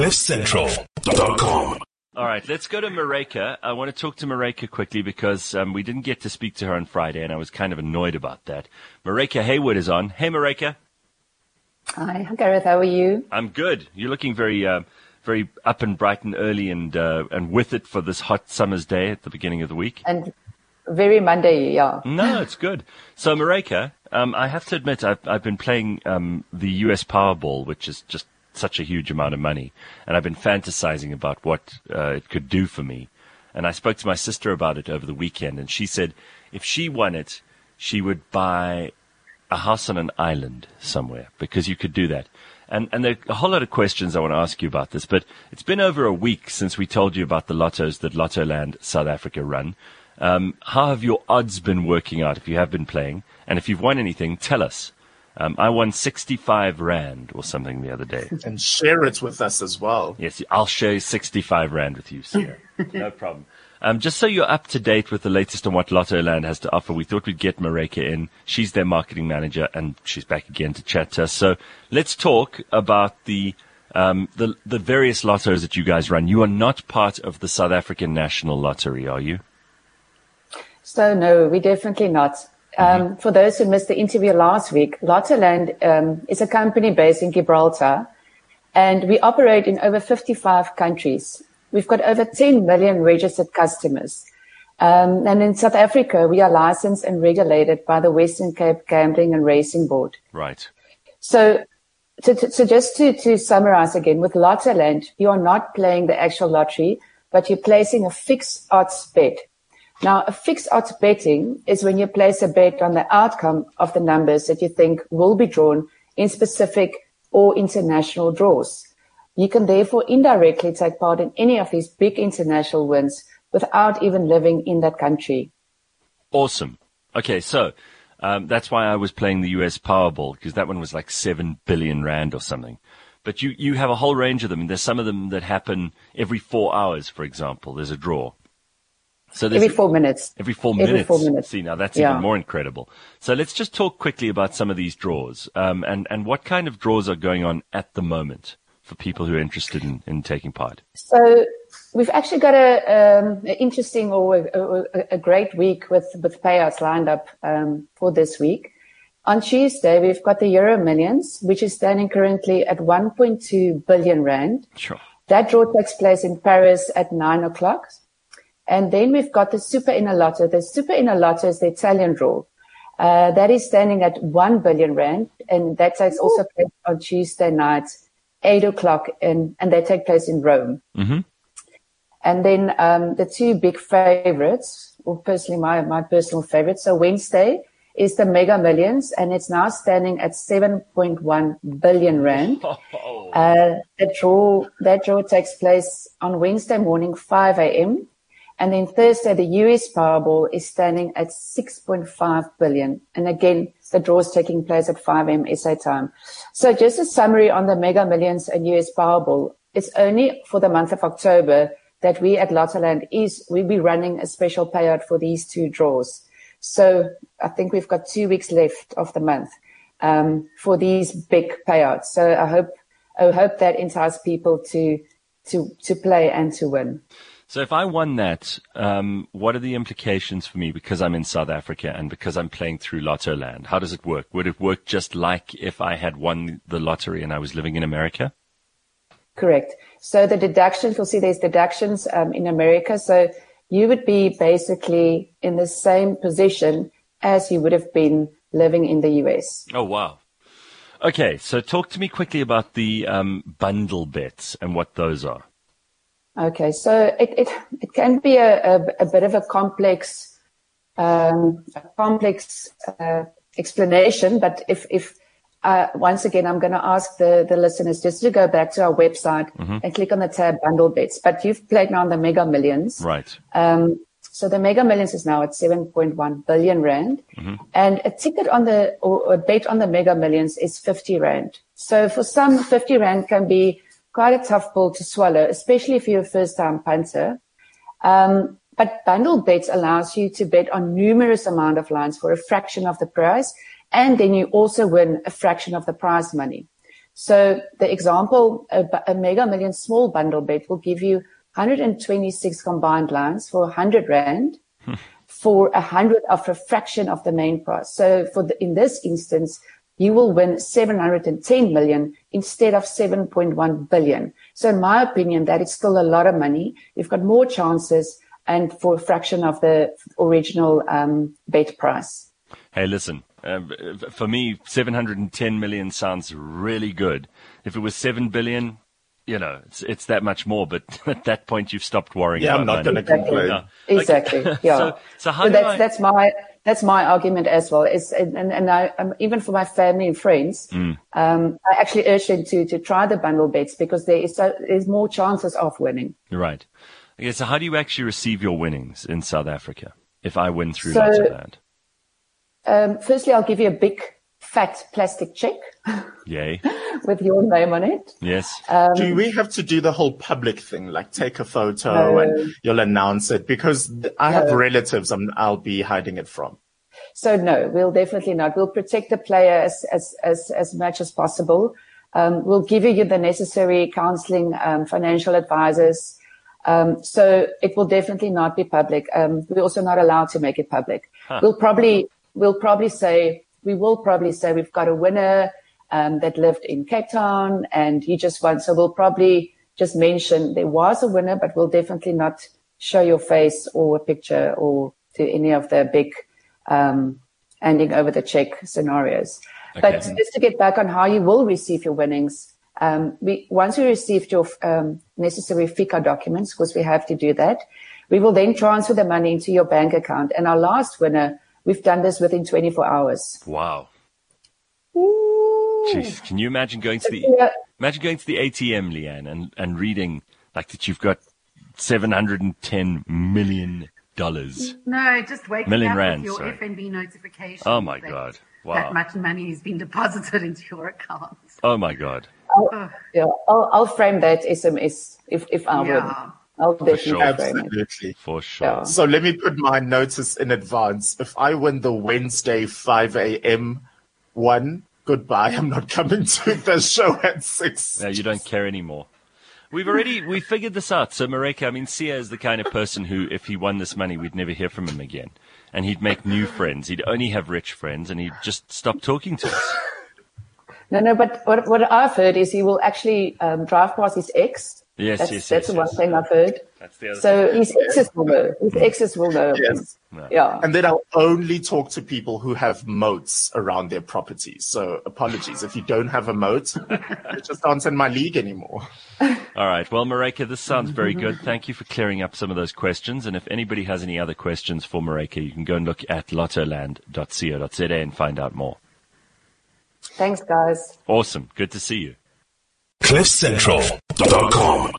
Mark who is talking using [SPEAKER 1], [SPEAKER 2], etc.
[SPEAKER 1] CliffCentral.com.
[SPEAKER 2] All right, let's go to Mareka. I want to talk to Mareka quickly because um, we didn't get to speak to her on Friday, and I was kind of annoyed about that. Mareka Hayward is on. Hey, Mareka.
[SPEAKER 3] Hi, Gareth. How are you?
[SPEAKER 2] I'm good. You're looking very, uh, very up and bright and early, and uh, and with it for this hot summer's day at the beginning of the week.
[SPEAKER 3] And very Monday, yeah.
[SPEAKER 2] No, it's good. So, Mareka, um, I have to admit, I've I've been playing um, the U.S. Powerball, which is just such a huge amount of money, and I've been fantasizing about what uh, it could do for me. And I spoke to my sister about it over the weekend, and she said if she won it, she would buy a house on an island somewhere because you could do that. And, and there are a whole lot of questions I want to ask you about this, but it's been over a week since we told you about the lottos that Lottoland South Africa run. Um, how have your odds been working out if you have been playing? And if you've won anything, tell us. Um, I won 65 Rand or something the other day.
[SPEAKER 4] And share it with us as well.
[SPEAKER 2] Yes, I'll share 65 Rand with you, sir. no problem. Um, just so you're up to date with the latest on what Lottoland has to offer, we thought we'd get Mareka in. She's their marketing manager, and she's back again to chat to us. So let's talk about the um, the the various lottos that you guys run. You are not part of the South African National Lottery, are you?
[SPEAKER 3] So no, we're definitely not. Um, mm-hmm. For those who missed the interview last week, Lottoland um, is a company based in Gibraltar, and we operate in over 55 countries. We've got over 10 million registered customers. Um, and in South Africa, we are licensed and regulated by the Western Cape Gambling and Racing Board.
[SPEAKER 2] Right.
[SPEAKER 3] So, to, to, so just to, to summarize again, with Lottoland, you are not playing the actual lottery, but you're placing a fixed odds bet. Now, a fixed odds betting is when you place a bet on the outcome of the numbers that you think will be drawn in specific or international draws. You can therefore indirectly take part in any of these big international wins without even living in that country.
[SPEAKER 2] Awesome. Okay, so um, that's why I was playing the US Powerball because that one was like seven billion rand or something. But you you have a whole range of them. There's some of them that happen every four hours, for example. There's a draw.
[SPEAKER 3] So every four minutes.
[SPEAKER 2] Every four
[SPEAKER 3] every
[SPEAKER 2] minutes.
[SPEAKER 3] Four minutes.
[SPEAKER 2] See, now that's yeah. even more incredible. So let's just talk quickly about some of these draws um, and and what kind of draws are going on at the moment for people who are interested in, in taking part?
[SPEAKER 3] So we've actually got a, um, an interesting or a, a, great week with, with payouts lined up um, for this week. On Tuesday, we've got the Euro Millions, which is standing currently at 1.2 billion rand.
[SPEAKER 2] Sure.
[SPEAKER 3] That draw takes place in Paris at nine o'clock. And then we've got the Super Enalotto. The Super Enalotto is the Italian draw. Uh, that is standing at 1 billion rand. And that takes also place on Tuesday night eight o'clock and, and they take place in Rome.
[SPEAKER 2] Mm-hmm.
[SPEAKER 3] And then, um, the two big favorites, or personally my, my personal favorite. So Wednesday is the Mega Millions and it's now standing at 7.1 billion rand. Oh. Uh, that draw, that draw takes place on Wednesday morning, 5 a.m. And then Thursday, the US Powerball is standing at 6.5 billion. And again, the draw is taking place at 5 a.m. SA time. So just a summary on the Mega Millions and US Powerball. It's only for the month of October that we at Lottoland is, we'll be running a special payout for these two draws. So I think we've got two weeks left of the month, um, for these big payouts. So I hope, I hope that entices people to, to, to play and to win.
[SPEAKER 2] So if I won that, um, what are the implications for me because I'm in South Africa and because I'm playing through Lottoland? How does it work? Would it work just like if I had won the lottery and I was living in America?
[SPEAKER 3] Correct. So the deductions, you'll see there's deductions um, in America. So you would be basically in the same position as you would have been living in the US.
[SPEAKER 2] Oh, wow. Okay, so talk to me quickly about the um, bundle bets and what those are.
[SPEAKER 3] Okay, so it it, it can be a, a, a bit of a complex um, a complex uh, explanation, but if if uh, once again, I'm going to ask the, the listeners just to go back to our website mm-hmm. and click on the tab bundle bets. But you've played now on the Mega Millions,
[SPEAKER 2] right?
[SPEAKER 3] Um, so the Mega Millions is now at 7.1 billion rand, mm-hmm. and a ticket on the or a bet on the Mega Millions is 50 rand. So for some, 50 rand can be quite a tough pill to swallow, especially if you're a first time punter. Um, but bundle bets allows you to bet on numerous amount of lines for a fraction of the price. And then you also win a fraction of the prize money. So the example, a, a mega million small bundle bet will give you 126 combined lines for 100 rand for a hundred of a fraction of the main price. So for the, in this instance, you will win 710 million instead of 7.1 billion. So in my opinion, that is still a lot of money. You've got more chances and for a fraction of the original um, bet price.
[SPEAKER 2] Hey, listen, uh, for me, 710 million sounds really good. If it was 7 billion, you know, it's, it's that much more, but at that point you've stopped worrying
[SPEAKER 4] yeah,
[SPEAKER 2] about
[SPEAKER 4] I'm not
[SPEAKER 2] money.
[SPEAKER 4] going to complain.
[SPEAKER 2] No.
[SPEAKER 3] Exactly. Yeah.
[SPEAKER 2] so, so how
[SPEAKER 3] So that's
[SPEAKER 2] I,
[SPEAKER 3] that's my that's my argument as well. Is and and, and I, um, even for my family and friends,
[SPEAKER 2] Mm.
[SPEAKER 3] um, I actually urge them to to try the bundle bets because there is so, there's more chances of winning.
[SPEAKER 2] right. Okay, so how do you actually receive your winnings in South Africa if I win through
[SPEAKER 3] So-
[SPEAKER 2] Lottoland?
[SPEAKER 3] Um, firstly, I'll give you a big fat plastic check
[SPEAKER 2] Yay.
[SPEAKER 3] with your name on it.
[SPEAKER 2] Yes.
[SPEAKER 3] Um,
[SPEAKER 4] do we have to do the whole public thing, like take a photo
[SPEAKER 3] No.
[SPEAKER 4] and you'll announce it? Because I have
[SPEAKER 3] No.
[SPEAKER 4] relatives I'm, I'll be hiding it from.
[SPEAKER 3] So no, we'll definitely not. We'll protect the player as as as, as much as possible. Um, we'll give you the necessary counselling, um, financial advisors. Um, so it will definitely not be public. Um, we're also not allowed to make it public. We'll probably we'll probably say we will probably say we've got a winner um, that lived in Cape Town and he just won. So we'll probably just mention there was a winner, but we'll definitely not show your face or a picture or to any of the big um, handing over the check scenarios. But just to get back on how you will receive your winnings, um, we, once we received your um, necessary FICA documents, because we have to do that, we will then transfer the money into your bank account. And our last winner, we've done this within 24 hours.
[SPEAKER 2] Wow. Jeez, can you imagine going to the
[SPEAKER 3] Yeah.
[SPEAKER 2] Uh, imagine going to the ATM, Leanne, and, and reading like that you've got seven hundred and ten million dollars.
[SPEAKER 1] No, just waking
[SPEAKER 2] Million
[SPEAKER 1] up
[SPEAKER 2] rand,
[SPEAKER 1] with your
[SPEAKER 2] sorry.
[SPEAKER 1] FNB notification.
[SPEAKER 2] Oh my
[SPEAKER 1] that
[SPEAKER 2] God. Wow.
[SPEAKER 1] That much money has been deposited into your account.
[SPEAKER 2] Oh my god.
[SPEAKER 3] Yeah, I'll, I'll frame that SMS if, if I
[SPEAKER 1] Yeah.
[SPEAKER 3] win. I'll definitely
[SPEAKER 2] sure.
[SPEAKER 3] frame it.
[SPEAKER 4] Absolutely.
[SPEAKER 2] For sure.
[SPEAKER 3] Yeah.
[SPEAKER 4] So let me put my notice in advance. If I win the Wednesday 5 a.m. one, goodbye. I'm not coming to the show at 6.
[SPEAKER 2] No, you don't care anymore. We've already we figured this out. So Mareka, I mean, Sia is the kind of person who, if he won this money, we'd never hear from him again, and he'd make new friends. He'd only have rich friends, and he'd just stop talking to us.
[SPEAKER 3] No, no, but what, what I've heard is he will actually um, drive past his ex.
[SPEAKER 2] Yes,
[SPEAKER 3] that's,
[SPEAKER 2] yes,
[SPEAKER 3] That's
[SPEAKER 2] yes,
[SPEAKER 3] the one
[SPEAKER 2] yes.
[SPEAKER 3] thing I've heard.
[SPEAKER 2] That's the other.
[SPEAKER 3] So his exes will know. His mm. exes will know.
[SPEAKER 4] Yes.
[SPEAKER 3] Yeah.
[SPEAKER 4] And then I'll only talk to people who have moats around their properties. So apologies. If you don't have a moat, you just aren't in my league anymore.
[SPEAKER 2] All right. Well, Mareka, this sounds very good. Thank you for clearing up some of those questions. And if anybody has any other questions for Mareka, you can go and look at lottoland.co.za and find out more.
[SPEAKER 3] Thanks, guys.
[SPEAKER 2] Awesome. Good to see you.
[SPEAKER 5] CliffCentral.com